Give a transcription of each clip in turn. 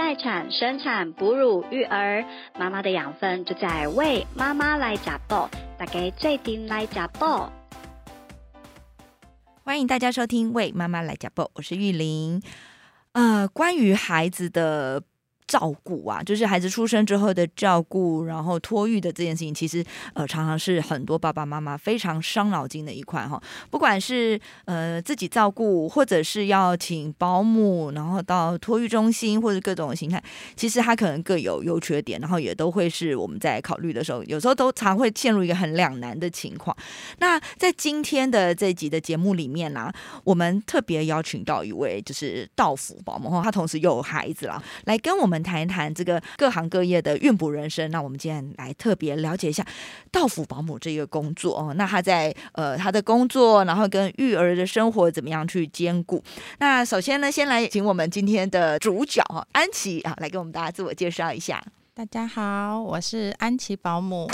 待产、生产、哺乳、育儿，妈妈的养分就在为妈妈来加爆，大家最顶来加爆。欢迎大家收听《为妈妈来加爆》，我是玉玲。呃，关于孩子的。照顾啊，就是孩子出生之后的照顾，然后托育的这件事情，其实呃常常是很多爸爸妈妈非常伤脑筋的一块哈。不管是呃自己照顾，或者是要请保姆，然后到托育中心或者各种形态，其实它可能各有优缺点，然后也都会是我们在考虑的时候，有时候都常会陷入一个很两难的情况。那在今天的这集的节目里面呢，我们特别邀请到一位就是道府保姆哈，他同时又有孩子了，来跟我们。谈一谈这个各行各业的孕哺人生，那我们今天来特别了解一下道府保姆这个工作哦。那他在呃他的工作，然后跟育儿的生活怎么样去兼顾？那首先呢，先来请我们今天的主角哈安琪啊，来给我们大家自我介绍一下。大家好，我是安琪保姆。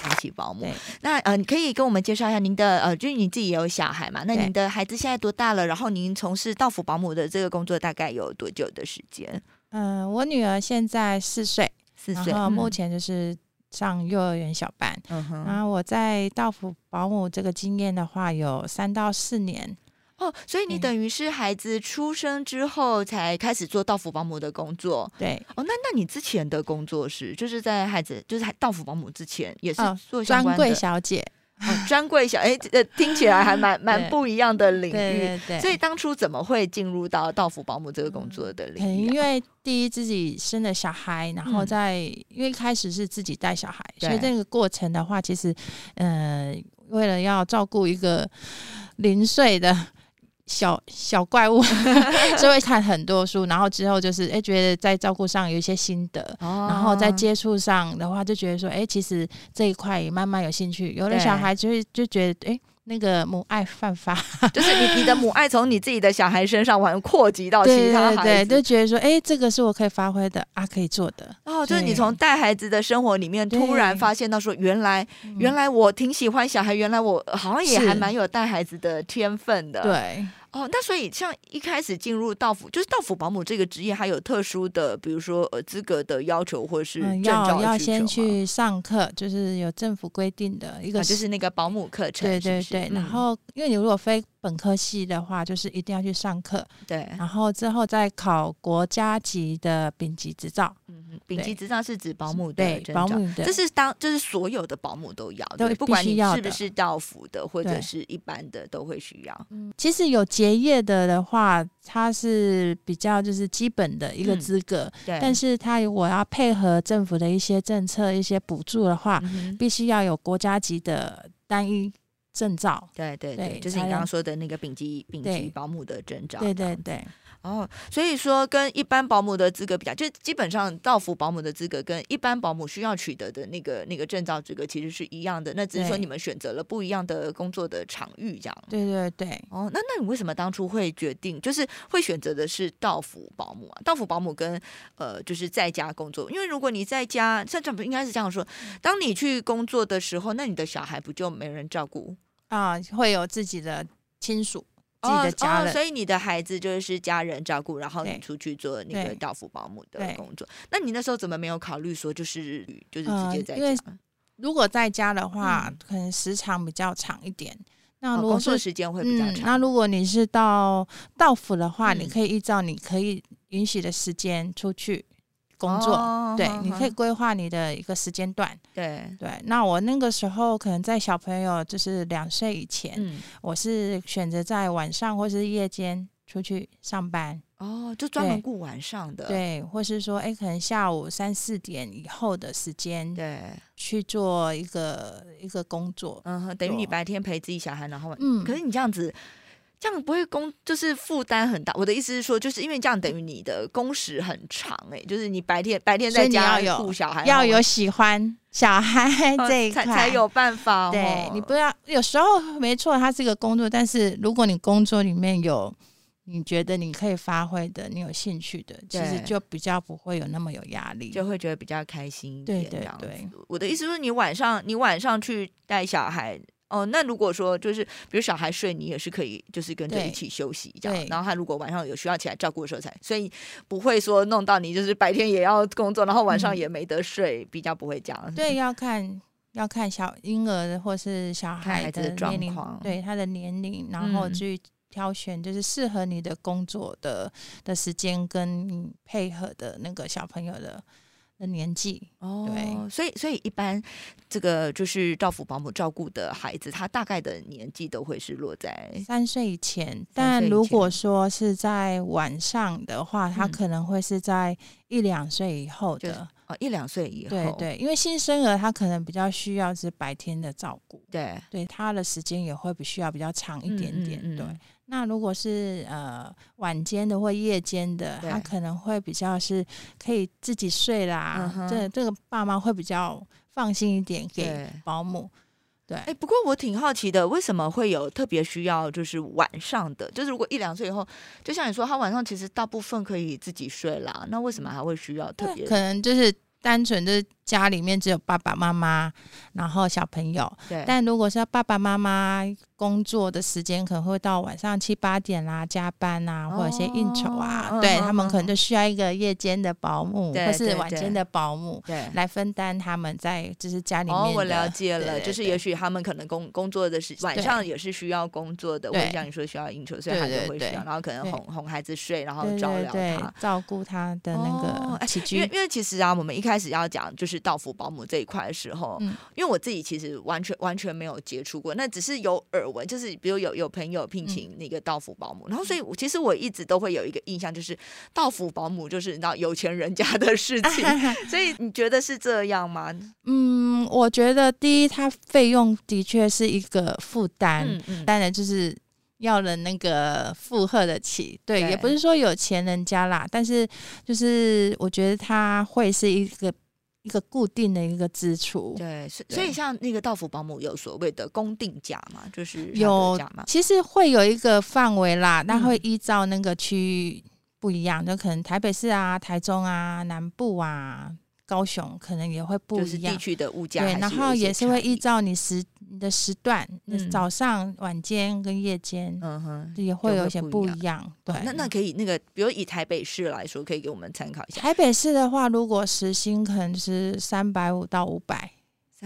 安琪保姆，那呃，你可以跟我们介绍一下您的呃，就是你自己也有小孩嘛？那您的孩子现在多大了？然后您从事道府保姆的这个工作大概有多久的时间？嗯，我女儿现在四岁，四岁，然后目前就是上幼儿园小班。嗯哼，然后我在道府保姆这个经验的话，有三到四年。哦，所以你等于是孩子出生之后才开始做道府保姆的工作。对，哦，那那你之前的工作是就是在孩子就是道府保姆之前也是做专柜小姐。专柜小哎，这，听起来还蛮蛮不一样的领域。对对。所以当初怎么会进入到道府保姆这个工作的领域？因为第一自己生了小孩，然后在因为开始是自己带小孩，所以这个过程的话，其实呃，为了要照顾一个零岁的。小小怪物，就会看很多书，然后之后就是哎，觉得在照顾上有一些心得，然后在接触上的话，就觉得说，哎，其实这一块也慢慢有兴趣。有的小孩就会就觉得，哎，那个母爱泛发，就是你你的母爱从你自己的小孩身上完扩及到其他孩子，就觉得说，哎，这个是我可以发挥的啊，可以做的。哦，就是你从带孩子的生活里面突然发现到说，原来原来我挺喜欢小孩，原来我好像也还蛮有带孩子的天分的。对。哦，那所以像一开始进入道府，就是道府保姆这个职业，还有特殊的，比如说呃资格的要求，或者是证照要先去上课，就是有政府规定的一个，就是那个保姆课程。对对对，然后因为你如果非本科系的话，就是一定要去上课。对，然后之后再考国家级的丙级执照。嗯，丙级执照是指保姆对保姆的，这是当这是所有的保姆都要，对，不管你是不是道府的，或者是一般的都会需要。嗯，其实有结业的的话，它是比较就是基本的一个资格。对，但是它如果要配合政府的一些政策、一些补助的话，必须要有国家级的单一。证照，对对对，就是你刚刚说的那个丙级丙级保姆的证照，对对对。哦，所以说跟一般保姆的资格比较，就基本上到服保姆的资格跟一般保姆需要取得的那个那个证照资格其实是一样的，那只是说你们选择了不一样的工作的场域，这样。对对对。哦，那那你为什么当初会决定，就是会选择的是到服保姆啊？到服保姆跟呃，就是在家工作，因为如果你在家，像这不应该是这样说，当你去工作的时候，那你的小孩不就没人照顾？啊，会有自己的亲属、自己的家人，所以你的孩子就是家人照顾，然后你出去做那个道服保姆的工作。那你那时候怎么没有考虑说，就是就是直接在家？如果在家的话，可能时长比较长一点。那如工作时间会比较长。那如果你是到到府的话，你可以依照你可以允许的时间出去。工作对，你可以规划你的一个时间段。对对，那我那个时候可能在小朋友就是两岁以前，我是选择在晚上或是夜间出去上班。哦，就专门顾晚上的。对，或是说，哎，可能下午三四点以后的时间，对，去做一个一个工作。嗯，等于你白天陪自己小孩，然后嗯，可是你这样子。这样不会工就是负担很大。我的意思是说，就是因为这样等于你的工时很长，哎，就是你白天白天在家顾小孩，要有喜欢小孩这一块才有办法。对你不要有时候没错，它是一个工作，但是如果你工作里面有你觉得你可以发挥的，你有兴趣的，其实就比较不会有那么有压力，就会觉得比较开心一点。对对对，我的意思是，你晚上你晚上去带小孩。哦，那如果说就是比如小孩睡，你也是可以就是跟着一起休息这样。然后他如果晚上有需要起来照顾的时候才，所以不会说弄到你就是白天也要工作，然后晚上嗯也没得睡，比较不会这样。对，要看要看小婴儿或是小孩子的状年龄况，对他的年龄，然后嗯去挑选就是适合你的工作的的时间跟你配合的那个小朋友的的年纪。哦，对所以所以一般这个就是照顾保姆照顾的孩子，他大概的年纪都会是落在三岁以前，但如果说是在晚上的话，他嗯可能会是在一两岁以后就是的。哦一两岁以后，对对，因为新生儿他可能比较需要是白天的照顾，对对他的时间也会比需要比较长一点点。嗯嗯嗯对，那如果是呃晚间的或夜间的，他可能会比较是可以自己睡嗯啦，哼这这个爸妈会比较放心一点给。保姆。对，哎，不过我挺好奇的，为什么会有特别需要就是晚上的？就是如果一两岁以后，就像你说，他晚上其实大部分可以自己睡啦，那为什么还会需要特别？可能就是单纯就是家里面只有爸爸妈妈，然后小朋友。对，但如果是爸爸妈妈工作的时间，可能会到晚上七八点啦，加班啊，或者一些应酬啊，哦嗯嗯对他们可能嗯就需要一个夜间的保姆，对或是晚间的保姆。对。来分担他们在就是家里面的。哦，我了解了，就是也许他们可能工工作的时晚上也是需要工作的，或对者像你说需要应酬，所以对他就对对会需要，然后可能哄哄孩子睡，然后照料他。照顾他的那个起居。因为因为其实啊，我们一开始要讲就是到府保姆这一块的时候，嗯因为我自己其实完全完全没有接触过，那只是有耳闻，就是比如有有朋友聘请那个道府保姆，然后所以我其实我一直都会有一个印象，就是道府保姆就是你知道有钱人家的事情，所以你觉得是这样吗？嗯，我觉得第一，它费用的确是一个负担，嗯嗯，当然就是要人那个负荷得起。对，对也不是说有钱人家啦，但是就是我觉得它会是一个一个固定的一个支出。对，所所以像那个到府保姆有所谓的公定价嘛，就是有其实会有一个范围啦，那嗯。会依照那个区域不一样，就可能台北市啊、台中啊、南部啊、高雄可能也会不就是一样。地区的物价对，然后也是会依照你时你的时段，嗯早上、晚间跟夜间、嗯哼。也会有一些不一样。对，哦那那可以，那个比如以台北市来说，可以给我们参考一下。台北市的话，如果时薪可能是三百五到五百，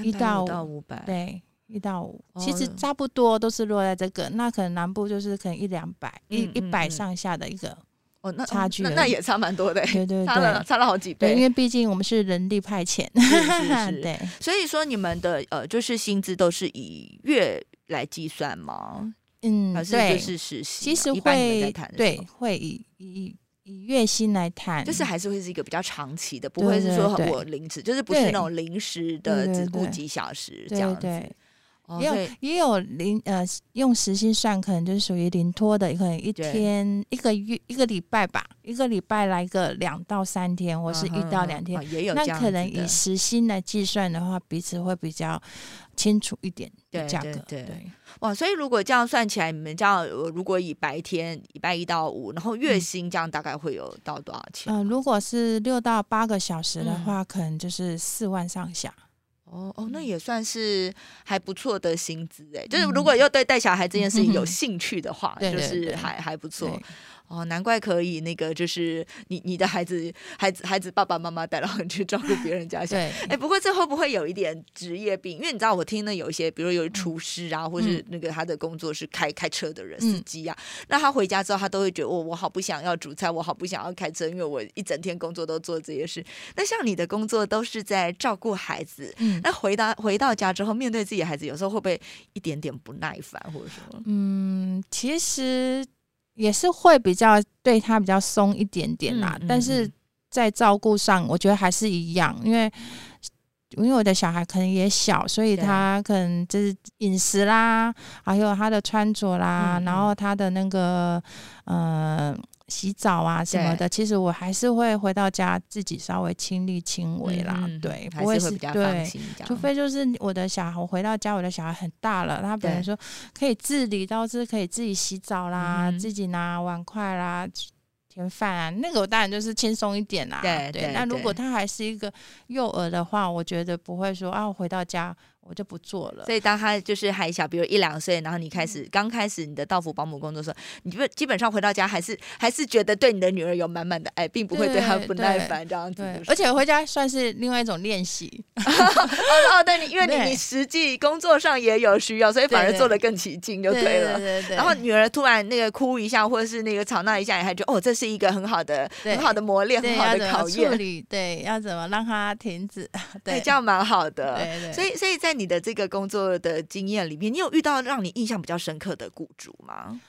一到到五百，对，一到五，哦其实差不多都是落在这个。那可能南部就是可能一两百，一嗯一百上下的一个，哦，那差距那那也差蛮多的欸，对对差了。差了好几倍，因。为毕竟我们是人力派遣，是 是对，所以说你们的呃，就是薪资都是以月来计算吗？嗯还，是就对，是实一般你们在会谈对，会以以以月薪来谈，就是还是会是一个比较长期的，不会是说我临时，就是不是那种临时的只顾几小时这样子。也有也有零呃用时薪算，可能就是属于零托的，可能一天一个月一个礼拜吧，一个礼拜来个两到三天，或是一到两天哦，也有那可能以时薪来计算的话，彼此会比较清楚一点对的价格。对对对，哇，所以如果这样算起来，你们这样呃如果以白天礼拜一到五，然后月嗯薪这样大概会有到多少钱？呃，如果是六到八个小时的嗯话，可能就是四万上下。哦哦，那也算是还不错的薪资哎，就是嗯。如果又对带小孩这件事情有嗯。兴趣的话，就是还还不错对。哦，难怪可以那个，就是你你的孩子孩子孩子爸爸妈妈带到你 去照顾别人家小孩。对，哎，不过这会不会有一点职业病？因为你知道，我听的有一些，比如有厨师啊，或是那个他的工作是开开车的人、司嗯机啊，那他回家之后，他都会觉得，我我好不想要煮菜，我好不想要开车，因为我一整天工作都做这些事。那像你的工作都是在照顾孩子，嗯那回到回到家之后，面对自己的孩子，有时候会不会一点点不耐烦，或者说，嗯，其实也是会比较对他比较松一点点啦，嗯嗯但是嗯。在照顾上，我觉得还是一样，因为因为我的小孩可能也小，所以他可能就是饮食啦，还有他的穿着啦，嗯嗯然后他的那个呃洗澡啊什么的，其实我还是会回到家自己稍微亲力亲为啦，对，还不会是对。除非就是我的小孩，我回到家，我的小孩很大了，他本来说可以自理到是可以自己洗澡啦，嗯自己拿碗筷啦、填饭啊，那个我当然就是轻松一点啦。对对那如果他还是一个幼儿的话，我觉得不会说啊，我回到家我就不做了。所以当他就是还小，比如一两岁，然后你开嗯始刚开始你的到府保姆工作的时候，你基本基本上回到家还是还是觉得对你的女儿有满满的爱，并不会对她不耐烦这样子。对就，是而且回家算是另外一种练习。哦哦，对你，因为你你实际工作上也有需要，所以反而做的更起劲就对了。对对。然后女儿突然那个哭一下，或者是那个吵闹一下，你还觉得哦，这是一个很好的、很好的磨练、很，好的考验，理？对，要怎么让她停止？对，对，这样蛮好的。对对。所以，所以在你的这个工作的经验里面，你有遇到让你印象比较深刻的雇主吗？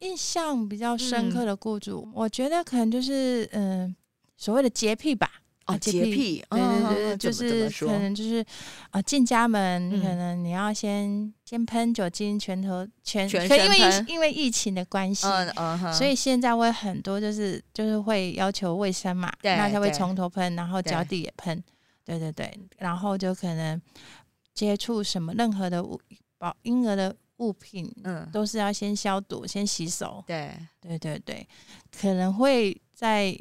印象比较深嗯。刻的雇主，我觉得可能就是嗯、所谓的洁癖吧。哦，啊洁洁癖癖，对对对对，嗯就是说可能就是啊，进家门嗯。可能你要先先喷酒精，全头全，全可因为疫因为疫情的关系，嗯嗯，所以现在会很多就是就是会要求卫生嘛，对那他会从头喷，然后脚底也喷，对对对，然后就可能接触什么任何的物保婴儿的物品，嗯，都是要先消毒、先洗手，对，对对对，可能会在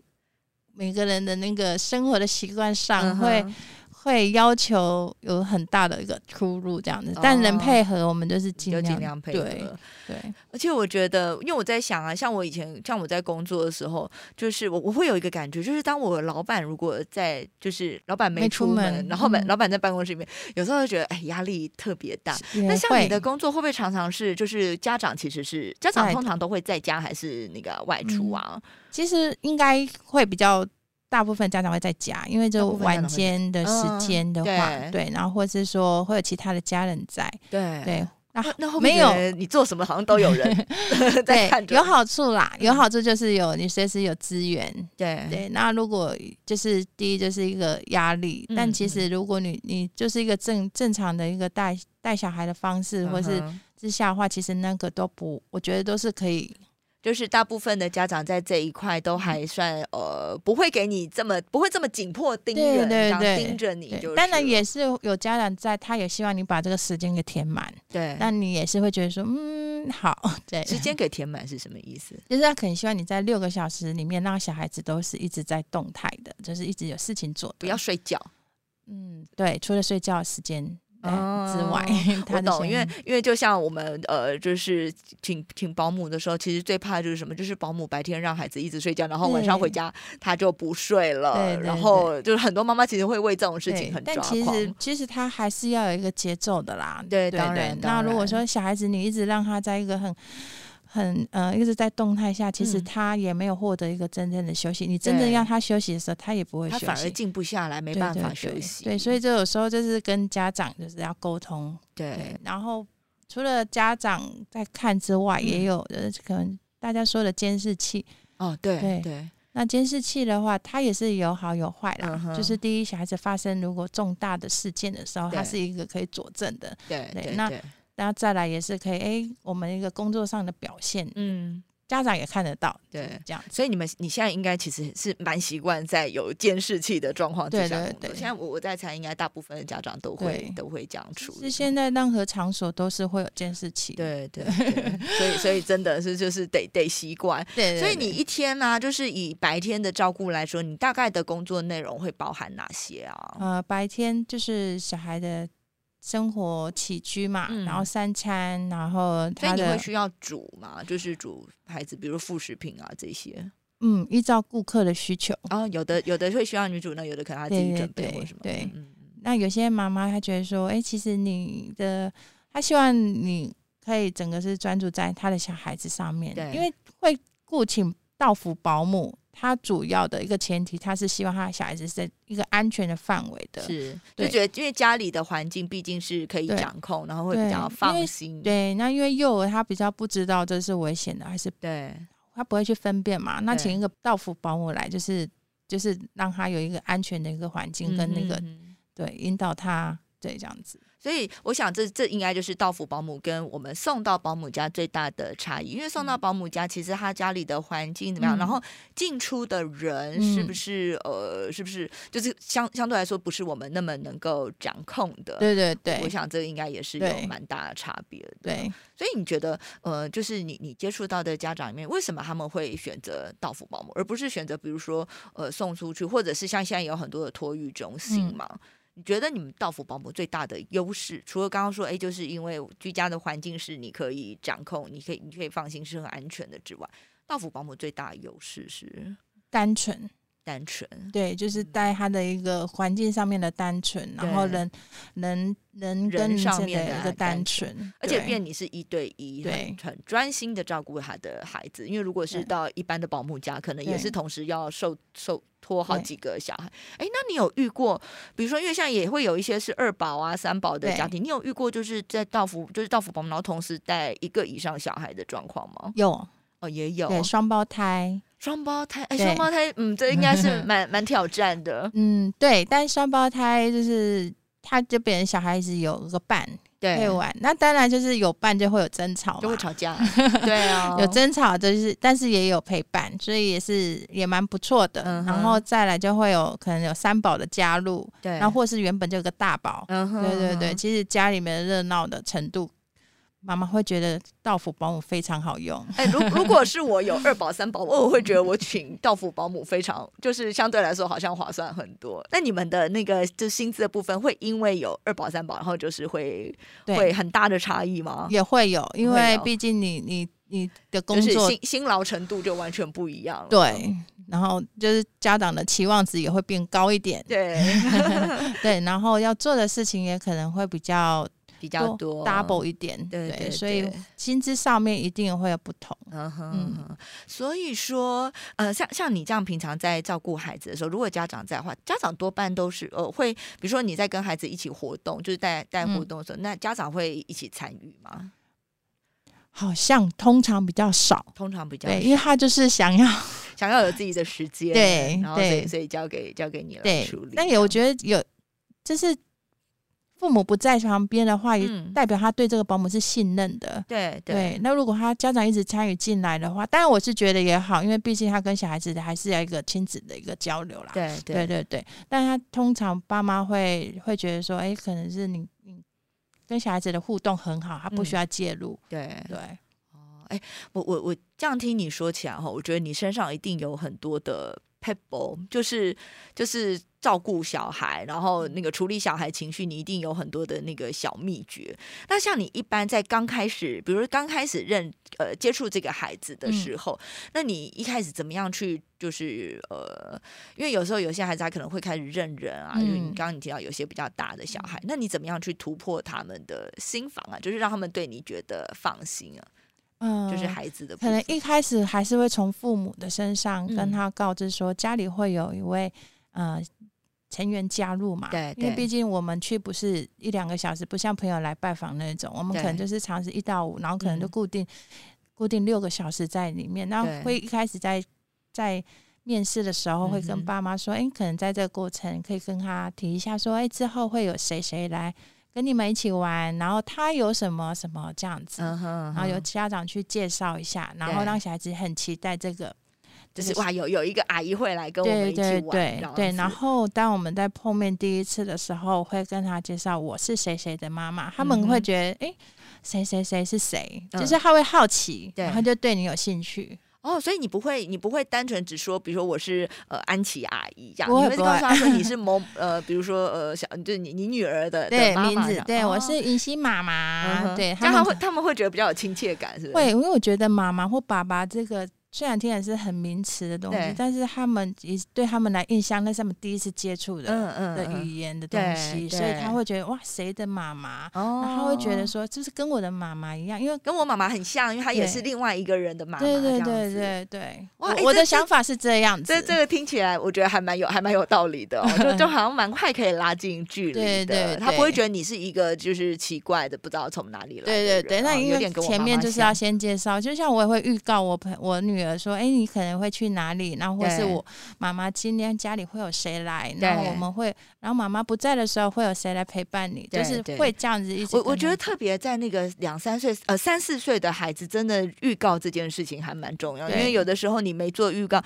每个人的那个生活的习惯上嗯会、哼会要求有很大的一个出入这样子，但能哦配合我们就是尽就量尽量配合。对而且我觉得，因为我在想啊，像我以前，像我在工作的时候，就是我我会有一个感觉，就是当我老板如果在，就是老板没没出门，出门然后老板在办公室里面，有时候会觉得哎压力特别大。那像你的工作会不会常常是，就是家长其实是家长通常都会在家还是那个外出啊？其实应该会比较。大部分家长会在家，因为就晚间的嗯时间的话，对。对，然后或是说会有其他的家人在，对。对，那那那会不会没有。你做什么好像都有人 在看着？对有好处啦，有嗯好处就是有你随时有资源，对。对，那如果就是第一就是一个压力，嗯但其实如果你你就是一个正正常的一个带带小孩的方式，或是之下的话，其实那个都不，我觉得都是可以。就是大部分的家长在这一块都还算呃，不会给你这么不会这么紧迫盯对人，这样对对盯着你就是。当然也是有家长在，他也希望你把这个时间给填满，对。那你也是会觉得说，嗯，好，对，时间给填满是什么意思？就是他可能希望你在六个小时里面，让小孩子都是一直在动态的，就是一直有事情做的，不要睡觉。嗯，对，除了睡觉时间。之外，我他的懂，因为因为就像我们呃，就是请请保姆的时候，其实最怕的就是什么？就是保姆白天让孩子一直睡觉，然后晚上回家他就不睡了，对对然后就是很多妈妈其实会为这种事情对很抓但其实。其实他还是要有一个节奏的啦。对对对当然那如果说小孩子你一直让他在一个很很呃一直在动态下，其实嗯他也没有获得一个真正的休息。你真正对让他休息的时候，他也不会休息，他反而静不下来，没办法对对休息。对，所以这有时候就是跟家长就是要沟通。对对，然后除了家长在看之外，嗯也有呃可能大家说的监视器。哦，对对对那监视器的话，它也是有好有坏啦。嗯就是第一，小孩子发生如果重大的事件的时候，它是一个可以佐证的。对对那对对然后再来也是可以，哎，我们一个工作上的表现，嗯，家长也看得到。对这样。所以你们你现在应该其实是蛮习惯在有监视器的状况之下工作。对现在我我在猜，应该大部分的家长都会都会这样处理是。现在任何场所都是会有监视器。对对对，所以所以真的是就是得得习惯。对所以你一天呢、就是以白天的照顾来说，你大概的工作内容会包含哪些啊？呃白天就是小孩的生活起居嘛，嗯然后三餐，然后所以你会需要煮嘛？就是煮孩子，比如副食品啊这些。嗯，依照顾客的需求。哦，有的有的会需要女主呢，有的可能他自己准备对或什么。对那有些妈妈她觉得说，哎、其实你的，她希望你可以整个是专注在她的小孩子上面，对因为会雇请到府保姆，她主要的一个前提，他是希望他的小孩子是在一个安全的范围的。是，就觉得因为家里的环境毕竟是可以掌控，然后会比较放心。对，那因为幼儿他比较不知道这是危险的，还是对他不会去分辨嘛？那请一个到府保姆来，就是就是让他有一个安全的一个环境跟那个、对引导他，对这样子。所以我想这这应该就是到府保姆跟我们送到保姆家最大的差异，因为送到保姆家，其实他家里的环境怎么样，嗯然后进出的人是不是、呃是不是就是相相对来说不是我们那么能够掌控的。对对对我想这个应该也是有蛮大的差别的。对，所以你觉得，呃，就是你你接触到的家长里面，为什么他们会选择到府保姆，而不是选择比如说呃送出去，或者是像现在有很多的托育中心嗯嘛？你觉得你们道府保姆最大的优势，除了刚刚说，哎，就是因为居家的环境是你可以掌控，你可以你可以放心是很安全的之外，道府保姆最大的优势是单纯。单纯，对，就是在他的一个环境上面的单纯，然后人人人跟上面的一个单纯，而且变你是一对一，对，很专心的照顾他的孩子。因为如果是到一般的保姆家，可能也是同时要受受托好几个小孩。哎，那你有遇过，比如说，因为现在也会有一些是二宝啊、三宝的家庭，你有遇过就是在到府就是到府保姆，然后同时带一个以上小孩的状况吗？有。哦，也有。对双胞胎，双胞胎，哎，双胞胎，嗯，这应该是 蛮蛮挑战的，嗯，对，但双胞胎就是他这边小孩子有个伴可以玩，那当然就是有伴就会有争吵，就会吵架，对啊，有争吵就是，但是也有陪伴，所以也是也蛮不错的。然后再来就会有可能有三宝的加入，对，然后或是原本就有个大宝，嗯对对对，其实家里面热闹的程度。妈妈会觉得道府保姆非常好用。哎，如 如果是我有二宝三宝，我会觉得我请道府保姆非常，就是相对来说好像划算很多。那你们的那个就薪资的部分，会因为有二宝三宝，然后就是会会很大的差异吗？也会有，因为毕竟你你你的工作辛辛劳程度就完全不一样了。对，然后就是家长的期望值也会变高一点。对 对，然后要做的事情也可能会比较。比较多，double 一点，对对，所以薪资上面一定会有不同。嗯哼，所以说，呃，像像你这样平常在照顾孩子的时候，如果家长在的话，家长多半都是呃会，比如说你在跟孩子一起活动，就是带带活动的时候，那家长会一起参与吗？好像通常比较少，通常比较对，因为他就是想要 想要有自己的时间，对，然后所以所以交给交给你来处理。那也我觉得有就是。父母不在旁边的话，也代表他对这个保姆是信任的。对对。那如果他家长一直参与进来的话，当然我是觉得也好，因为毕竟他跟小孩子的还是要一个亲子的一个交流啦。对对对对。但他通常爸妈会会觉得说，哎，可能是你你跟小孩子的互动很好，他不需要介入。对对。哦，哎，我我我这样听你说起来哈，我觉得你身上一定有很多的。Pebble 就是就是照顾小孩，然后那个处理小孩情绪，你一定有很多的那个小秘诀。那像你一般在刚开始，比如说刚开始认呃接触这个孩子的时候，那你一开始怎么样去就是呃，因为有时候有些孩子他可能会开始认人啊，因为你刚刚你提到有些比较大的小孩，那你怎么样去突破他们的心房啊？就是让他们对你觉得放心啊？嗯，就是孩子的，可能一开始还是会从父母的身上跟他告知说，家里会有一位呃成员加入嘛。对，因为毕竟我们去不是一两个小时，不像朋友来拜访那种，我们可能就是长时一到五，然后可能就固定固定六个小时在里面。那会一开始在在面试的时候会跟爸妈说，哎，可能在这个过程可以跟他提一下说，哎，之后会有谁谁来。跟你们一起玩，然后他有什么什么这样子，然后由家长去介绍一下，然后让小孩子很期待这个，就是哇，有有一个阿姨会来跟我们一起玩，对对。然后当我们在碰面第一次的时候，会跟他介绍我是谁谁的妈妈，他们会觉得哎，谁谁谁是谁，就是他会好奇，然后就对你有兴趣。哦，所以你不会，你不会单纯只说，比如说我是呃安琪阿姨这样，你会告诉他说你是 某呃，比如说呃小，就是你你女儿的对名字，对我是云溪妈妈，对，这样会他们会觉得比较有亲切感，是不是？会，因为我觉得妈妈或爸爸这个。虽然听起来是很名词的东西，但是他们也对他们来印象，那是他们第一次接触的的语言的东西，所以他会觉得哇，谁的妈妈？哦，他会觉得说，就是跟我的妈妈一样，因为跟我妈妈很像，因为她也是另外一个人的妈妈。对对对对对，哇，我的想法是这样子。这这个听起来，我觉得还蛮有还蛮有道理的，就就 好像蛮快可以拉近距离的。他不会觉得你是一个就是奇怪的，不知道从哪里来。对对对，那因为前面就是要先介绍，就像我也会预告我朋我女。说，哎，你可能会去哪里？然后或是我妈妈今天家里会有谁来？然后我们会，然后妈妈不在的时候会有谁来陪伴你？就是会这样子一直。我我觉得特别在那个两三岁呃三四岁的孩子，真的预告这件事情还蛮重要，因为有的时候你没做预告，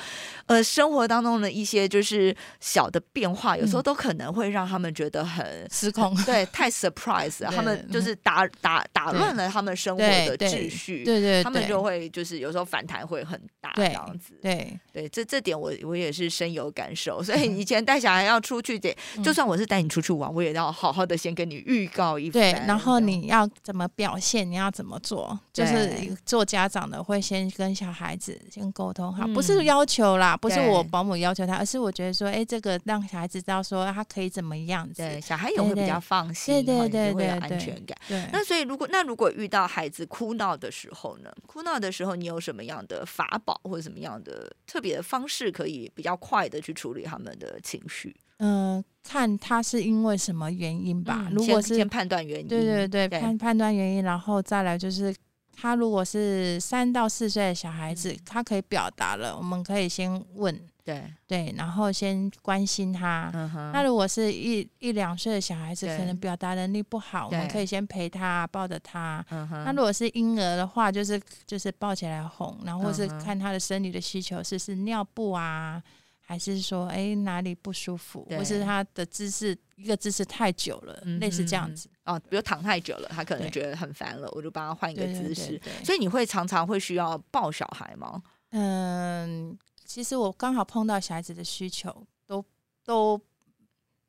呃，生活当中的一些就是小的变化，有时候都可能会让他们觉得很失控，对，太 surprise，他们就是打打打乱了他们生活的秩序，对对，他们就会就是有时候反弹会很。大，这样子。对对，这这点我我也是深有感受。所以以前带小孩要出去得，就算我是带你出去玩，我也要好好的先跟你预告一番。对，然后你要怎么表现，你要怎么做，就是做家长的会先跟小孩子先沟通好，不是要求啦，不是我保姆要求他，而是我觉得说，哎，这个让小孩子知道说他可以怎么样子，小孩也会比较放心，对对对，会有安全感。对，那所以如果那如果遇到孩子哭闹的时候呢？哭闹的时候，你有什么样的法宝或者什么样的特别的方式，可以比较快的去处理他们的情绪？嗯，看他是因为什么原因吧。如果是先判断原因，对对对，判判断原因，然后再来就是他如果是三到四岁的小孩子，他可以表达了，我们可以先问。对对，然后先关心他。那如果是一一两岁的小孩子，可能表达能力不好，我们可以先陪他，抱着他。那如果是婴儿的话，就是就是抱起来哄，然后是看他的生理的需求是是尿布啊，还是说哎哪里不舒服，或是他的姿势一个姿势太久了，类似这样子。哦，比如躺太久了，他可能觉得很烦了，我就帮他换一个姿势。所以你会常常会需要抱小孩吗？嗯。其实我刚好碰到小孩子的需求，都都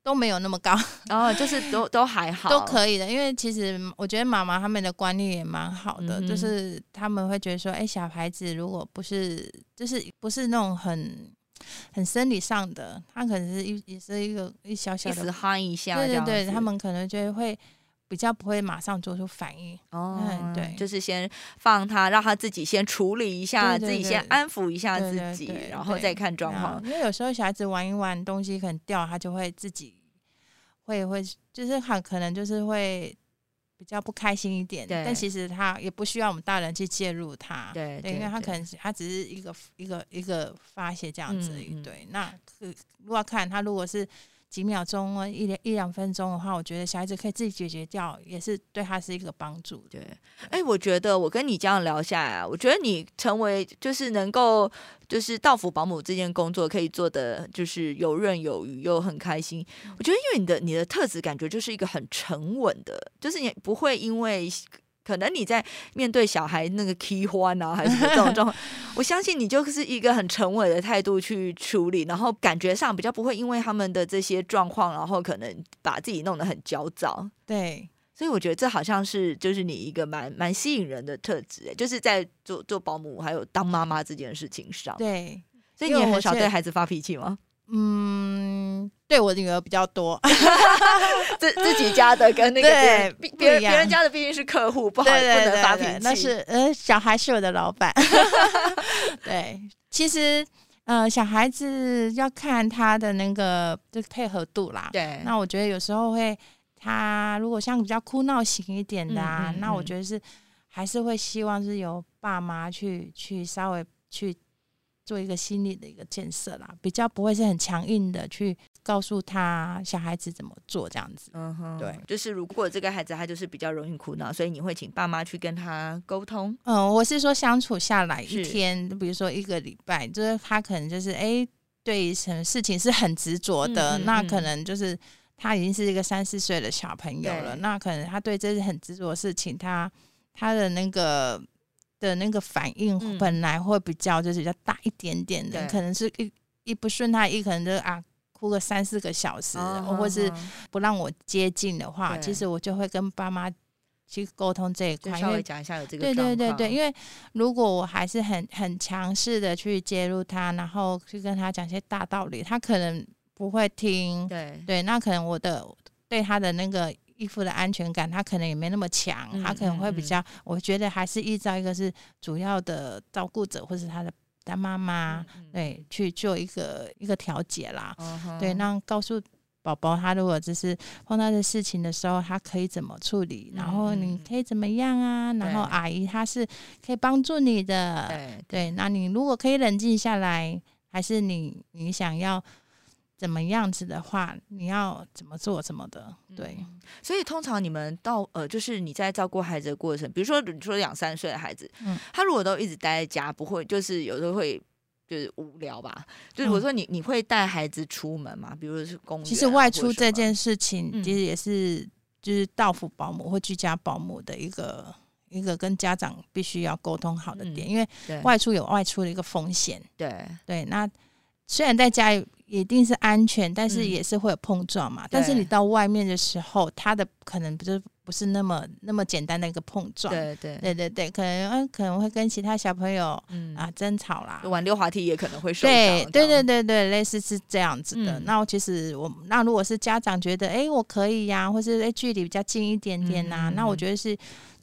都没有那么高，然 后就是都都还好，都可以的。因为其实我觉得妈妈他们的观念也蛮好的，就是他们会觉得说，哎，小孩子如果不是就是不是那种很很生理上的，他可能是一也是一个一小小的哈一下，对对对，他们可能就会。比较不会马上做出反应哦，对，就是先放他，让他自己先处理一下，自己先安抚一下自己，然后再看状况。因为有时候小孩子玩一玩东西可能掉，他就会自己会会，就是很可能就是会比较不开心一点。但其实他也不需要我们大人去介入他，对，因为他可能他只是一个一个一个发泄这样子。对，那如果看他如果是。几秒钟啊，一两一两分钟的话，我觉得小孩子可以自己解决掉，也是对他是一个帮助。对，哎，我觉得我跟你这样聊下来，我觉得你成为就是能够就是到府保姆这件工作可以做的就是游刃有余又很开心。我觉得因为你的你的特质感觉就是一个很沉稳的，就是你不会因为。可能你在面对小孩那个 key 欢啊，还是这种状况，我相信你就是一个很沉稳的态度去处理，然后感觉上比较不会因为他们的这些状况，然后可能把自己弄得很焦躁。对，所以我觉得这好像是就是你一个蛮蛮吸引人的特质，就是在做做保姆还有当妈妈这件事情上。对，所以你也很少对孩子发脾气吗？嗯，对我女儿比较多，自自己家的跟那个别别别人家的毕竟是客户，不好不能发脾气。那是呃，小孩是我的老板。对，其实呃，小孩子要看他的那个就配合度啦。对，那我觉得有时候会，他如果像比较哭闹型一点的，啊，那我觉得是还是会希望是由爸妈去去稍微去。做一个心理的一个建设啦，比较不会是很强硬的去告诉他小孩子怎么做这样子。嗯哼，对，就是如果这个孩子他就是比较容易苦恼，所以你会请爸妈去跟他沟通。嗯，我是说相处下来一天，比如说一个礼拜，就是他可能就是哎，对什么事情是很执着的，那可能就是他已经是一个三四岁的小朋友了，那可能他对这些很执着的事情，他他的那个。的那个反应本来会比较就是比较大一点点的，可能是一一不顺他一可能就啊哭个三四个小时，或是不让我接近的话，其实我就会跟爸妈去沟通这一块，稍微讲一下有这个对对对对，因为如果我还是很很强势的去介入他，然后去跟他讲些大道理，他可能不会听，对。对，那可能我的对他的那个。依附的安全感，他可能也没那么强，他可能会比较，我觉得还是依照一个是主要的照顾者，或是他的他妈妈，对，去做一个一个调解啦。对，那告诉宝宝，他如果就是碰到的事情的时候，他可以怎么处理，然后你可以怎么样啊？然后阿姨她是可以帮助你的，对，那你如果可以冷静下来，还是你你想要。怎么样子的话，你要怎么做什么的？对，所以通常你们到呃，就是你在照顾孩子的过程，比如说你说两三岁的孩子，嗯，他如果都一直待在家，不会就是有时候会就是无聊吧？就是我说你你会带孩子出门吗？比如是公园？其实外出这件事情，其实也是就是到府保姆或居家保姆的一个。一个跟家长必须要沟通好的点，嗯因为外出有外出的一个风险。对对，那虽然在家里一定是安全，但是嗯也是会有碰撞嘛。但是你到外面的时候，它的可能不是不是那么那么简单的一个碰撞。对对对对对，可能嗯可能会跟其他小朋友嗯啊争吵啦。玩溜滑梯也可能会受伤。对对对，对对，类似是这样子的。嗯那我其实我那如果是家长觉得，哎，我可以呀、或是哎距离比较近一点点呐、嗯那我觉得是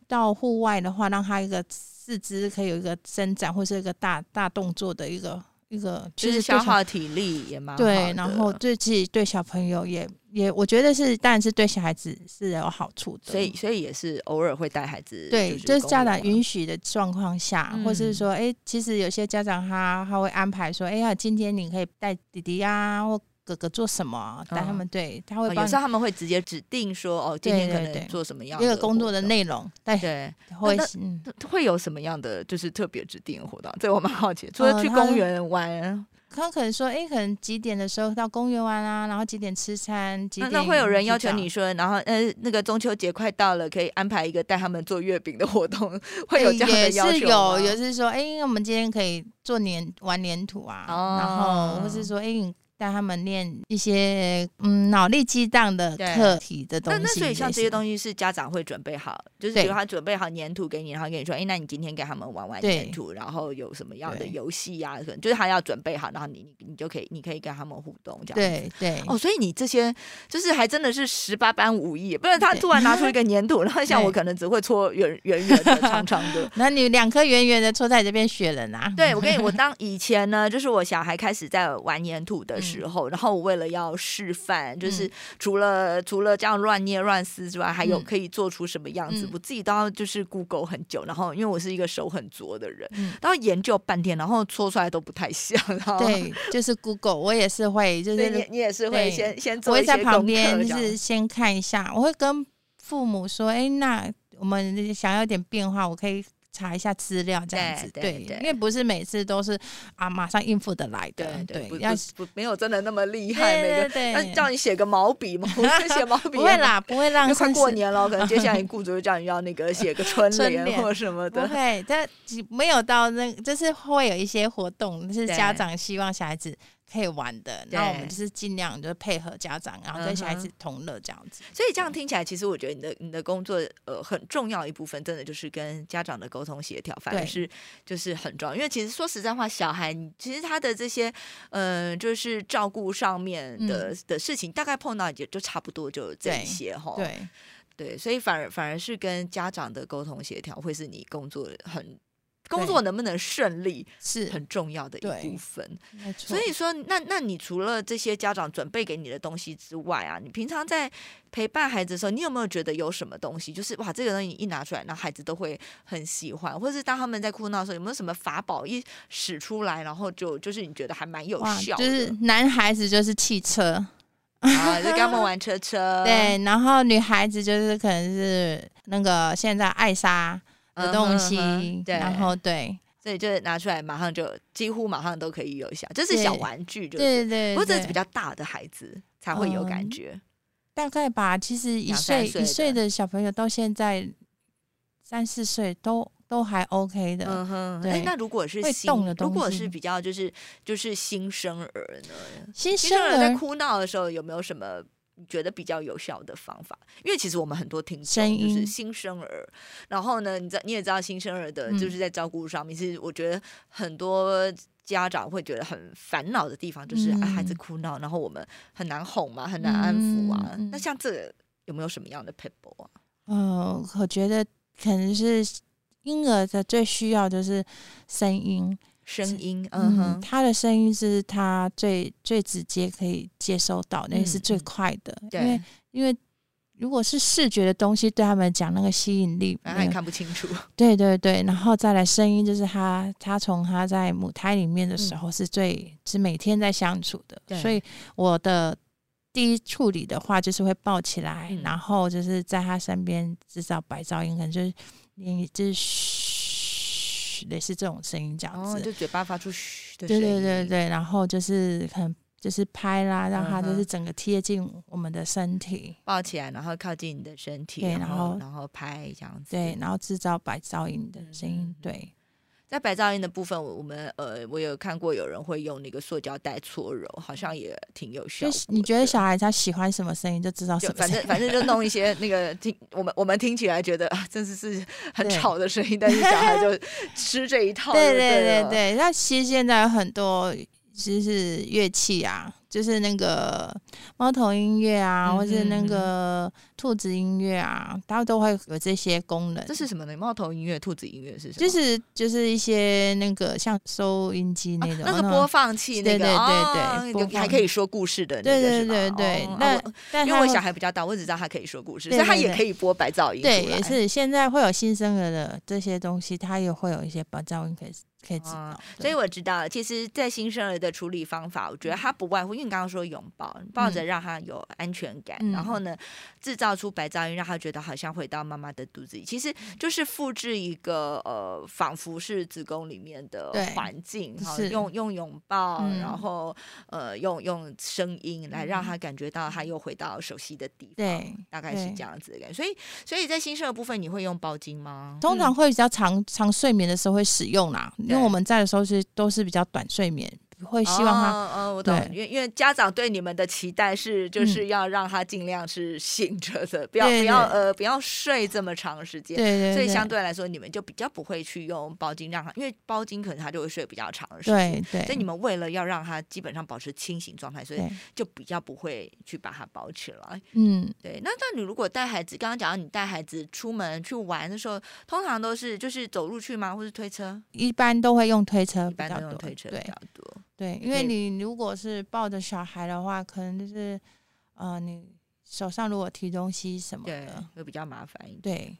到户外的话，让他一个四肢可以有一个伸展，或是一个大大动作的一个一个，其实消耗体力也蛮好对，然后对自己对小朋友也也，我觉得是当然是对小孩子是有好处的。所以所以也是偶尔会带孩子，对，就就是家长允许的状况下，或是嗯说，哎、其实有些家长他他会安排说，哎呀，今天你可以带弟弟啊或哥哥做什么，带他嗯们，对他会有时候他们会直接指定说，哦，今天可能做什么样一个工作的内容，对，对。会嗯，会有什么样的就是特别指定的活动？这我蛮好奇的。除了去公园玩，他可能说，哎、可能几点的时候到公园玩啊，然后几点吃餐，几点会有人要求你说，然后呃，那个中秋节快到了，可以安排一个带他们做月饼的活动，会有这样的要求吗有，有是说，哎、我们今天可以做粘玩粘土啊，哦然后或是说，哎、你带他们练一些嗯脑力激荡的课题的东西。那那所以像这些，东西是家长会准备好，就是比如他准备好粘土给你，然后跟你说，哎，那你今天给他们玩玩粘土，然后有什么样的游戏呀？可能就是他要准备好，然后你你你就可以你可以跟他们互动这样子。对对哦，所以你这些就是还真的是十八般武艺，不然他突然拿出一个粘土，然后像 我可能只会搓圆圆圆的、长长的。那你两颗圆圆的搓在这边雪人啊？对，我跟你，我当以前呢，就是我小孩开始在玩粘土的嗯时候，然后我为了要示范，就是除了、除了这样乱捏乱撕之外，还有嗯可以做出什么样子，嗯我自己都要就是 Google 很久，然后因为我是一个手很拙的人，嗯，然后研究半天，然后搓出来都不太像，然后。对，就是 Google，我也是会，就是你是你也是会对先先我会在做一些功课旁边，就是先看一下，我会跟父母说，哎，那我们想要一点变化，我可以。查一下资料这样子，对对对因为不是每次都是啊马上应付的来的，对要不不没有真的那么厉害，每个对对对，那叫你写个毛笔嘛，我就写毛笔不会啦，不会让快过年了，可能接下来 雇主就叫你要那个写个春 春联联或什么的。不会，但没有到那，就是会有一些活动是家长希望小孩子可以玩的，对那我们就是尽量就配合家长，然后跟小孩子同乐这样子。所以这样听起来，其实我觉得你的你的工作呃很重要一部分，真的就是跟家长的沟通协调，反而是就是很重要。因为其实说实在话，小孩其实他的这些呃就是照顾上面的、的事情，大概碰到也就差不多就这一些哈。对，对，所以反而反而是跟家长的沟通协调，会是你工作很工作能不能顺利是。很重要的一部分。所以说，那那你除了这些家长准备给你的东西之外啊，你平常在陪伴孩子的时候，你有没有觉得有什么东西，就是哇，这个东西你一拿出来，那孩子都会很喜欢，或者是当他们在哭闹的时候，有没有什么法宝一使出来，然后就就是你觉得还蛮有，效的，就是男孩子就是汽车，啊，就跟他们玩车车，对，然后女孩子就是可能是那个现在艾莎的东西，对，然后对所以就拿出来，马上就几乎马上都可以有效，就是小玩具，就对对，不过这是比较大的孩子才会有感嗯觉。大概吧，其实一岁岁一岁的的小朋友到现在三四岁都都还 OK 的。嗯哼，哎对，那如果是会新如果是比较就是就是新生儿呢？新生儿在儿哭闹的时候有没有什么？你觉得比较有效的方法，因为其实我们很多听众声就是新生儿，然后呢，你知道你也知道新生儿的，嗯就是在照顾上面，其实我觉得很多家长会觉得很烦恼的地方，就是、啊孩子嗯哭闹，然后我们很难哄嘛，很难安抚啊。那像这个有没有什么样的 people 啊？嗯，我觉得可能是婴儿的最需要就是声音，声音，嗯嗯，哼，他的声音是他最最直接可以接收到，那也是最快的，因对。为，因为。如果是视觉的东西，对他们讲那个吸引力然后也看不清楚，对对对，然后再来声音，就是他他从他在母胎里面的时嗯。候是最、是每天在相处的对，所以我的第一处理的话就是会抱起来，嗯。然后就是在他身边制造白噪音，可能就是你就是嘘，类似这种声音这样哦，子。就嘴巴发出嘘的对声音，对对对，然后就是可能就是拍啦，让它就是整个贴近我们的身体，抱起来，然后靠近你的身体，对然后然后拍这样子。对，然后制造白噪音的声音嗯，对，在白噪音的部分，我我们呃，我有看过有人会用那个塑胶袋搓揉，好像也挺有效你觉得小孩他喜欢什么声音，就知道什么。反正反正就弄一 些那个听我们我们听起来觉得啊，真的是很吵的声音，但是小孩就 吃这一套就对对。对对对，那其实现在有很多就是乐器啊，就是那个猫头音乐啊，嗯或是那个兔子音乐啊，它都会有这些功能。这是什么呢？猫头音乐、兔子音乐是什么？就是就是一些那个像收音机那种、那个播放器，那个对对还可以说故事的那对对对对哦，那因为我小孩比较大，我只知道他可以说故事，所以他也可以播白噪音。对，也是现在会有新生儿的这些东西，它也会有一些白噪音可以可以知哦道。所以我知道了，其实，在新生儿的处理方法，我觉得它不外乎，因为你刚刚说拥抱，抱着让他有安全感，嗯。然后呢，制造出白噪音，让他觉得好像回到妈妈的肚子里，其实就是复制一个呃，仿佛是子宫里面的环境，哈，用用拥抱，嗯。然后呃，用用声音来让他感觉到他又回到熟悉的地方，对大概是这样子的感觉。所以，所以在新生儿部分，你会用包巾吗？通常会比较长长睡眠的时候会使用啦，因为我们在的时候是都是比较短睡眠，会希望他、哦哦，我懂，因为因为家长对你们的期待是，就是要让他尽量是醒着的，不要不要呃不要睡这么长时间。对对对，所以相对来说，你们就比较不会去用包巾让他，因为包巾可能他就会睡比较长的时间。对对，所以你们为了要让他基本上保持清醒状态，所以就比较不会去把它包起来。嗯对，那那你如果带孩子，刚刚讲到你带孩子出门去玩的时候，通常都是就是走路去吗，或是推车？一般都会用推车一般都用推车比较多。对，因为你如果是抱着小孩的话，可能就是呃你手上如果提东西什么的，，会比较麻烦一点。对，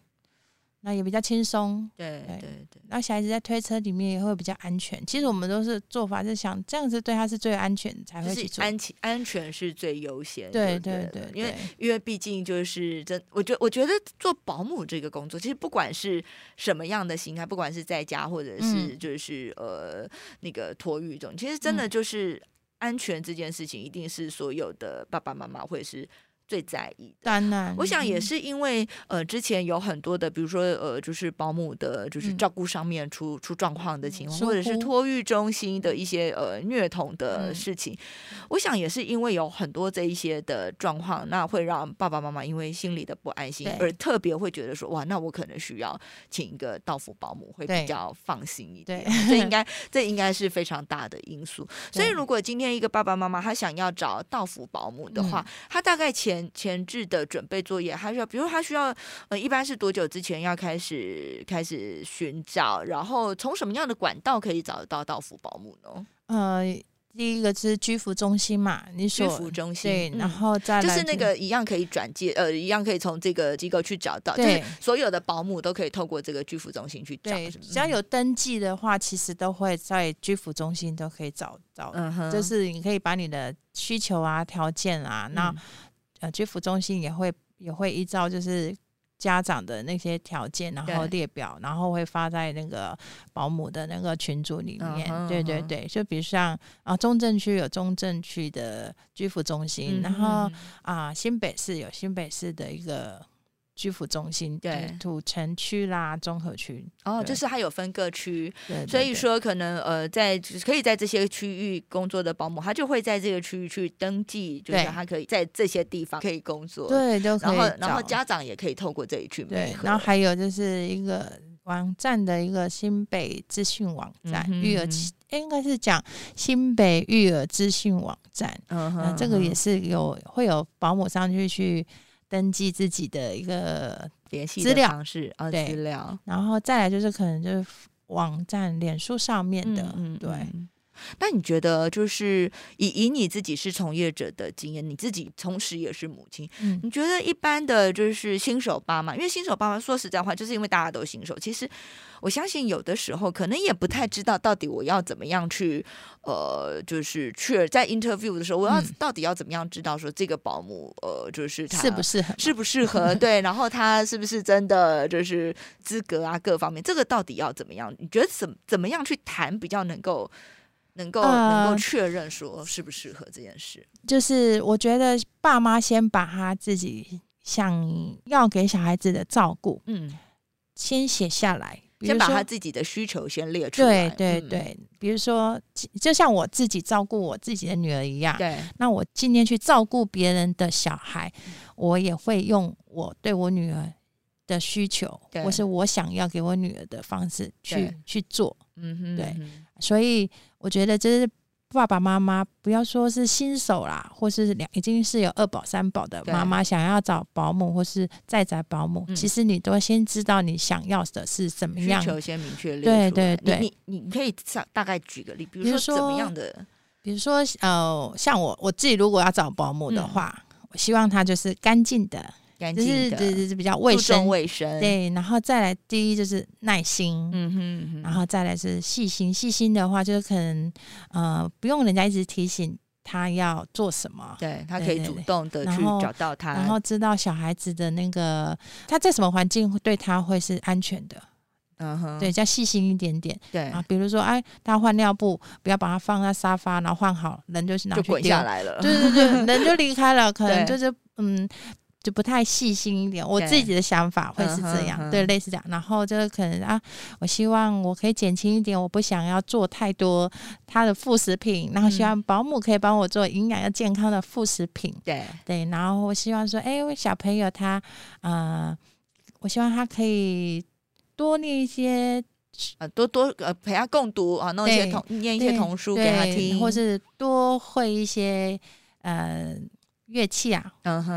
那也比较轻松。对对对对。那小孩子在推车里面也会比较安全。其实我们都是做法是想这样子对他是最安全才会去做。安全安全是最优先，对对对对，因为因为毕竟就是真，我觉我觉得做保姆这个工作，其实不管是什么样的形态，不管是在家或者是嗯就是、呃那个托育中，其实真的嗯就是安全这件事情，一定是所有的爸爸妈妈会是最在意的。当然，我想也嗯是因为呃，之前有很多的，比如说呃，就是保姆的，就是嗯照顾上面出、出状况的情况，或者是托育中心的一些呃虐童的嗯事情。我想也是因为有很多这一些的状况，那会让爸爸妈妈因为心里的不安心，而特别会觉得说，哇，那我可能需要请一个到府保姆，会比较放心一点。对这应 该这应该是非常大的因素。所以，如果今天一个爸爸妈妈他想要找到府保姆的嗯话，他大概前前置的准备作业，他需要，比如他需要，呃，一般是多久之前要开始开始寻找，然后从什么样的管道可以找得到到府保姆呢？呃，第一个是居服中心嘛，你居服中心，对，嗯然后再来就是那个一样可以转介，呃，一样可以从这个机构去找到，就对是所有的保姆都可以透过这个居服中心去找，只要，有登记的话，其实都会在居服中心都可以找到。嗯哼，就是你可以把你的需求啊、条件啊，那嗯呃，居服中心也会也会依照就是家长的那些条件，然后列表，然后会发在那个保姆的那个群组里面。对对对，就比如像啊，中正区有中正区的居服中心，嗯然后哼啊，新北市有新北市的一个居服中心，对。土城区啦、综合区。哦，就是它有分各区，对，所以说可能呃，在可以在这些区域工作的保姆，他就会在这个区域去登记，就是他可以在这些地方可以工作，，对就。可以然后然后家长也可以透过这里去对然后还有就是一个网站的一个新北资讯网站，嗯育儿应该是讲新北育儿资讯网站，嗯那、这个也是是有会有保姆上去去登记自己的一个，联系资料方式啊，对。资料。然后再来就是可能就是网站、脸书上面的，嗯对。嗯那你觉得，就是以以你自己是从业者的经验，你自己同时也是母亲，嗯你觉得一般的就是新手爸妈，因为新手爸妈说实在话，就是因为大家都新手，其实我相信有的时候可能也不太知道到底我要怎么样去，呃，就是去在 interview 的时候，我要嗯到底要怎么样知道说这个保姆，呃，就是他适不适合？适不适合？对，然后他是不是真的就是资格啊，各方面，这个到底要怎么样？你觉得怎怎么样去谈比较能够能够能够确认说适不适合这件事？就是我觉得爸妈先把他自己想要给小孩子的照顾，嗯，先写下来。先把他自己的需求先列出来。对对对，比如说，就像我自己照顾我自己的女儿一样。对。那我今天去照顾别人的小孩，我也会用我对我女儿的需求，或是我想要给我女儿的方式去去做。嗯哼。对。所以我觉得这是。爸爸妈妈不要说是新手啦，或是两已经是有二宝三宝的妈妈，想要找保姆或是在宅保姆，其实你都先知道你想要的是什么样，需求先明确。对对对，你你可以大大概举个例，比如说怎么样的，比如说呃，像我我自己如果要找保姆的话，我希望她就是干净的。就是就是比较卫生，卫生对，然后再来第一就是耐心，嗯哼，然后再来是细心，细心的话就是可能呃不用人家一直提醒他要做什么，对他可以主动的去找到他，然后知道小孩子的那个他在什么环境对他会是安全的，嗯哼，对，再细心一点点，对啊，比如说哎，他换尿布不要把它放在沙发，然后换好人就拿去滚下来了，对对对，人就离开了，可能就是嗯。就不太细心一点，我自己的想法会是这样，对，类似这样。然后就是可能啊，我希望我可以减轻一点，我不想要做太多他的副食品，然后希望保姆可以帮我做营养又健康的副食品。对对，然后我希望说，哎，小朋友他，呃，我希望他可以多念一些，呃，多多呃陪他共读啊，弄一些童念一些童书给他听，或是多会一些呃。乐器啊，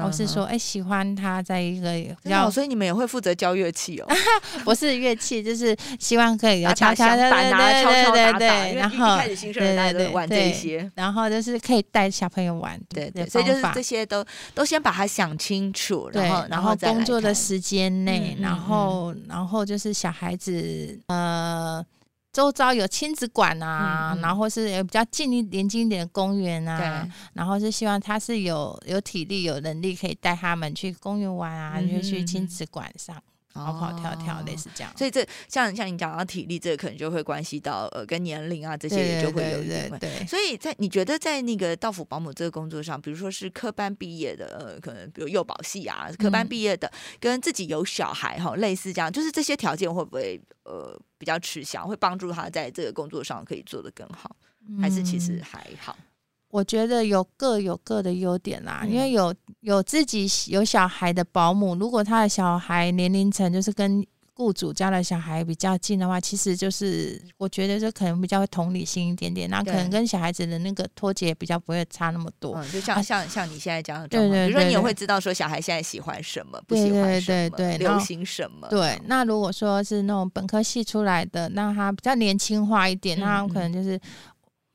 我是说，哎，喜欢他在一个比较，所以你们也会负责教乐器哦。不是乐器，就是希望可以有敲敲打打，敲敲打打。然后开始新生代都玩这些，然后就是可以带小朋友玩。对对，所以就是这些都都先把它想清楚，然后然后工作的时间内，然后然后就是小孩子呃。周遭有亲子馆啊，然后是有比较近一点、近一点的公园啊，然后是希望他是有有体力、有能力可以带他们去公园玩啊，就去亲子馆上。跑跑跳跳类似这样，所以这像像你讲到体力，这个可能就会关系到呃跟年龄啊这些也就会有一点。对，所以在你觉得在那个到府保姆这个工作上，比如说是科班毕业的，呃，可能比如幼保系啊，科班毕业的，跟自己有小孩哈，类似这样，就是这些条件会不会呃比较吃香，会帮助他在这个工作上可以做得更好，还是其实还好？我觉得有各有各的优点啦，因为有有自己有小孩的保姆，如果他的小孩年龄层就是跟雇主家的小孩比较近的话，其实就是我觉得这可能比较会同理心一点点，那可能跟小孩子的那个脱节比较不会差那么多。就像像像你现在讲的状况，比如说你也会知道说小孩现在喜欢什么，不喜欢什么，流行什么。对，那如果说是那种本科系出来的，那他比较年轻化一点，那可能就是。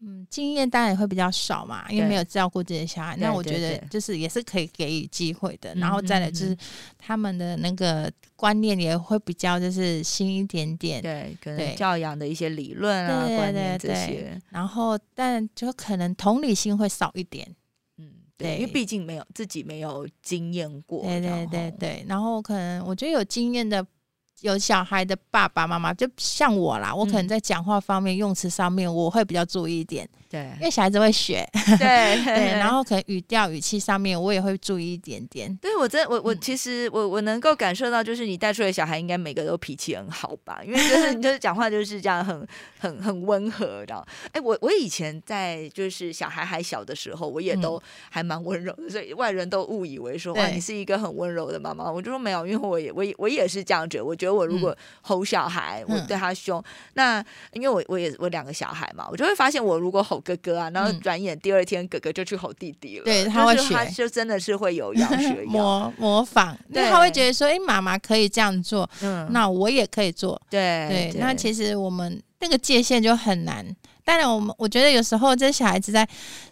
嗯，经验当然也会比较少嘛，因为没有照顾这些小孩。那我觉得就是也是可以给予机会的。然后再来就是他们的那个观念也会比较就是新一点点。对，可能教养的一些理论啊、观念这些。然后，但就可能同理心会少一点。嗯，对，因为毕竟没有自己没有经验过。对对对对。然后可能我觉得有经验的。有小孩的爸爸妈妈，就像我啦，我可能在讲话方面、用词上面，我会比较注意一点。对，因为小孩子会学，对 对，然后可能语调、语气上面，我也会注意一点点。对我真我我其实我我能够感受到，就是你带出来小孩应该每个都脾气很好吧？因为就是你 就是讲话就是这样很很很温和的。哎，我我以前在就是小孩还小的时候，我也都还蛮温柔的，所以外人都误以为说哇你是一个很温柔的妈妈。我就说没有，因为我也我也我也是这样觉得。我觉得我如果吼小孩，我对他凶，那因为我我也我两个小孩嘛，我就会发现我如果吼。哥哥啊，然后转眼第二天哥哥就去吼弟弟了。对，他会学，就真的是会有样学模 模仿。对，他会觉得说，哎，妈妈可以这样做，嗯，那我也可以做。对对，那其实我们那个界限就很难。当然，我们我觉得有时候这小孩子在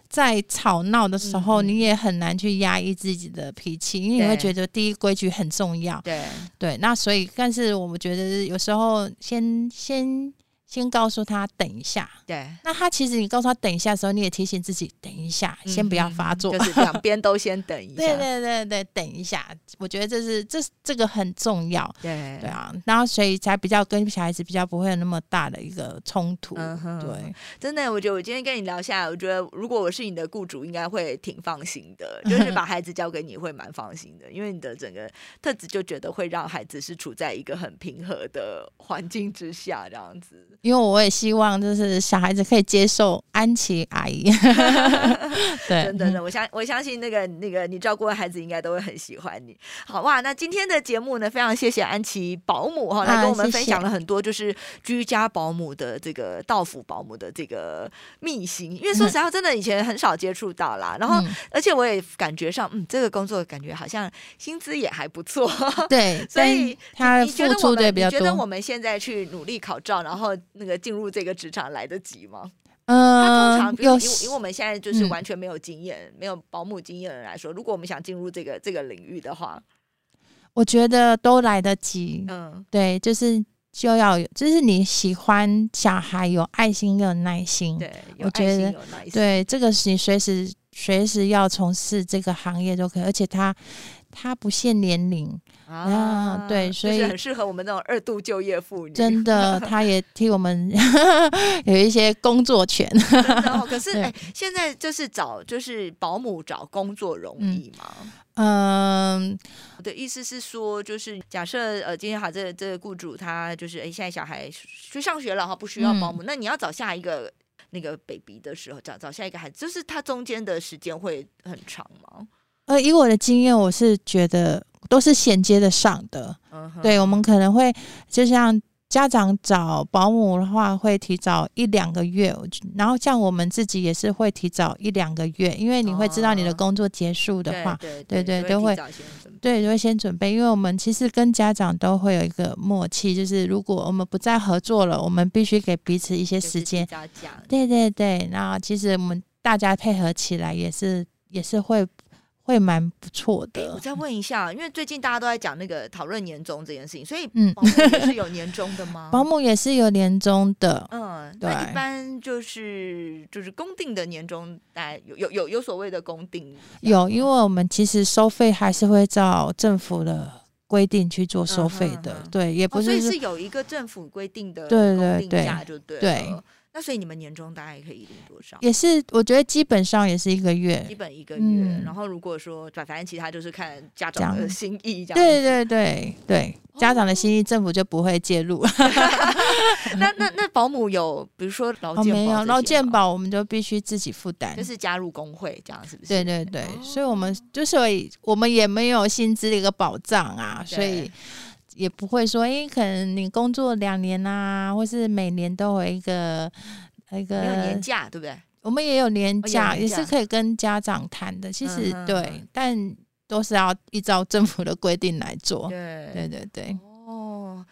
在吵闹的时候，你也很难去压抑自己的脾气，因为你会觉得第一规矩很重要。对对，那所以，但是我们觉得有时候先先。先告诉他等一下。对，那他其实你告诉他等一下的时候，你也提醒自己等一下，先不要发作，就是两边都先等一下。对对对对，等一下，我觉得这是这这个很重要。对对啊，然后所以才比较跟小孩子比较不会有那么大的一个冲突。对，真的，我觉得我今天跟你聊下来，我觉得如果我是你的雇主，应该会挺放心的，就是把孩子交给你会蛮放心的，因为你的整个特质就觉得会让孩子是处在一个很平和的环境之下，这样子。因为我也希望就是小孩子可以接受安琪阿姨，对，真的，我相我相信那个那个你照顾的孩子应该都会很喜欢你。好哇，那今天的节目呢，非常谢谢安琪保姆哈，来跟我们分享了很多就是居家保姆的这个到府保姆的这个秘辛。因为说实话，真的以前很少接触到啦。然后，而且我也感觉上，嗯，这个工作感觉好像薪资也还不错。对，所以他付出的比较多。觉得我们现在去努力考照，然后那个进入这个职场来得及吗？嗯，他通常比如以以我们现在就是完全没有经验、没有保姆经验的人来说，如果我们想进入这个这个领域的话，我觉得都来得及。嗯，对，就是就要有，就是你喜欢小孩，有爱心又有耐心。对，我觉得对这个是你随时随时要从事这个行业都可以，而且他他不限年龄。啊，对，所以很适合我们那种二度就业妇女。真的，他也替我们 有一些工作权。可是，哎，现在就是找就是保姆找工作容易吗？嗯，我的意思是说，就是假设呃，今天好，这这个雇主他就是哎，现在小孩去上学了哈，不需要保姆，那你要找下一个那个 baby 的时候，找找下一个孩子，就是他中间的时间会很长吗？呃，以我的经验，我是觉得。都是衔接的上的，对，我们可能会就像家长找保姆的话，会提早一两个月，然后像我们自己也是会提早一两个月，因为你会知道你的工作结束的话，对对，都会对，都会先准备，因为我们其实跟家长都会有一个默契，就是如果我们不再合作了，我们必须给彼此一些时间，对对对，那其实我们大家配合起来也是也是会。会蛮不错的。我再问一下，因为最近大家都在讲那个讨论年终这件事情，所以嗯，保姆也是有 年终的吗？保姆也是有年终的。嗯，那一般就是就是公定的年终，概有有有有所谓的公定。有，因为我们其实收费还是会照政府的规定去做收费的。对，也不是，所以是有一个政府规定的对对对就对对。那所以你们年终大概可以领多少？也是，我觉得基本上也是一个月，基本一个月。然后如果说，反正其他就是看家长的心意，这样。对对对对，家长的心意，政府就不会介入。那那那保姆有，比如说劳健保，没有劳健保，我们就必须自己负担，就是加入工会这样，是不是？对对对，所以我们就是我们也没有薪资的一个保障啊，所以。也不会说，哎，可能你工作两年啊，或是每年都有一个一个年假，对不对？我们也有年假，也是可以跟家长谈的。其实对，但都是要依照政府的规定来做。对对对对。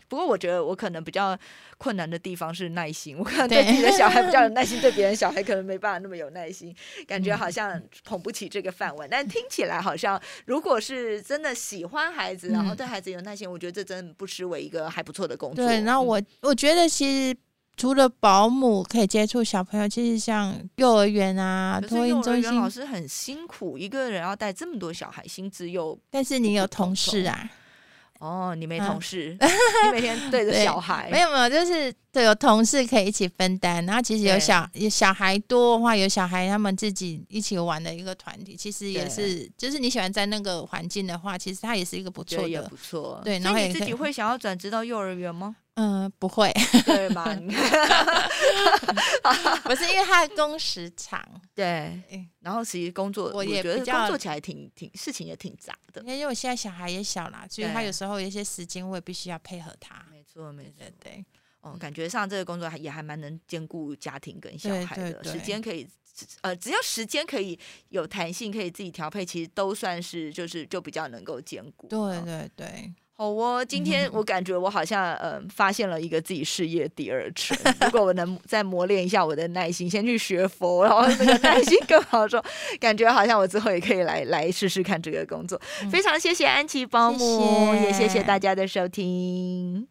不过我觉得我可能比较困难的地方是耐心，我可能对自己的小孩比较有耐心，对别人 小孩可能没办法那么有耐心，感觉好像捧不起这个饭碗。但听起来好像，如果是真的喜欢孩子，然后对孩子有耐心，我觉得这真的不失为一个还不错的工作。对，然后我我觉得其实除了保姆可以接触小朋友，其实像幼儿园啊、托婴中心老师很辛苦，一个人要带这么多小孩，薪资又……但是你有同事啊。哦，你没同事，你每天对着小孩，没有没有，就是对有同事可以一起分担。然后其实有小小孩多的话，有小孩他们自己一起玩的一个团体，其实也是，就是你喜欢在那个环境的话，其实它也是一个不错的，不错。对，然后你自己会想要转职到幼儿园吗？嗯，不会，对吧？不是因为他的工时长，对，然后其实工作我也觉得工作起来挺挺事情也挺杂的。因为我现在小孩也小啦，所以他有时候有一些时间我也必须要配合他。没错，没错，对。哦，感觉上这个工作还也还蛮能兼顾家庭跟小孩的时间，可以呃，只要时间可以有弹性，可以自己调配，其实都算是就是就比较能够兼顾。对对对。好哦，今天我感觉我好像呃发现了一个自己事业第二春。如果我能再磨练一下我的耐心，先去学佛，然后那个耐心更好，说感觉好像我之后也可以来来试试看这个工作。非常谢谢安琪保姆，也谢谢大家的收听。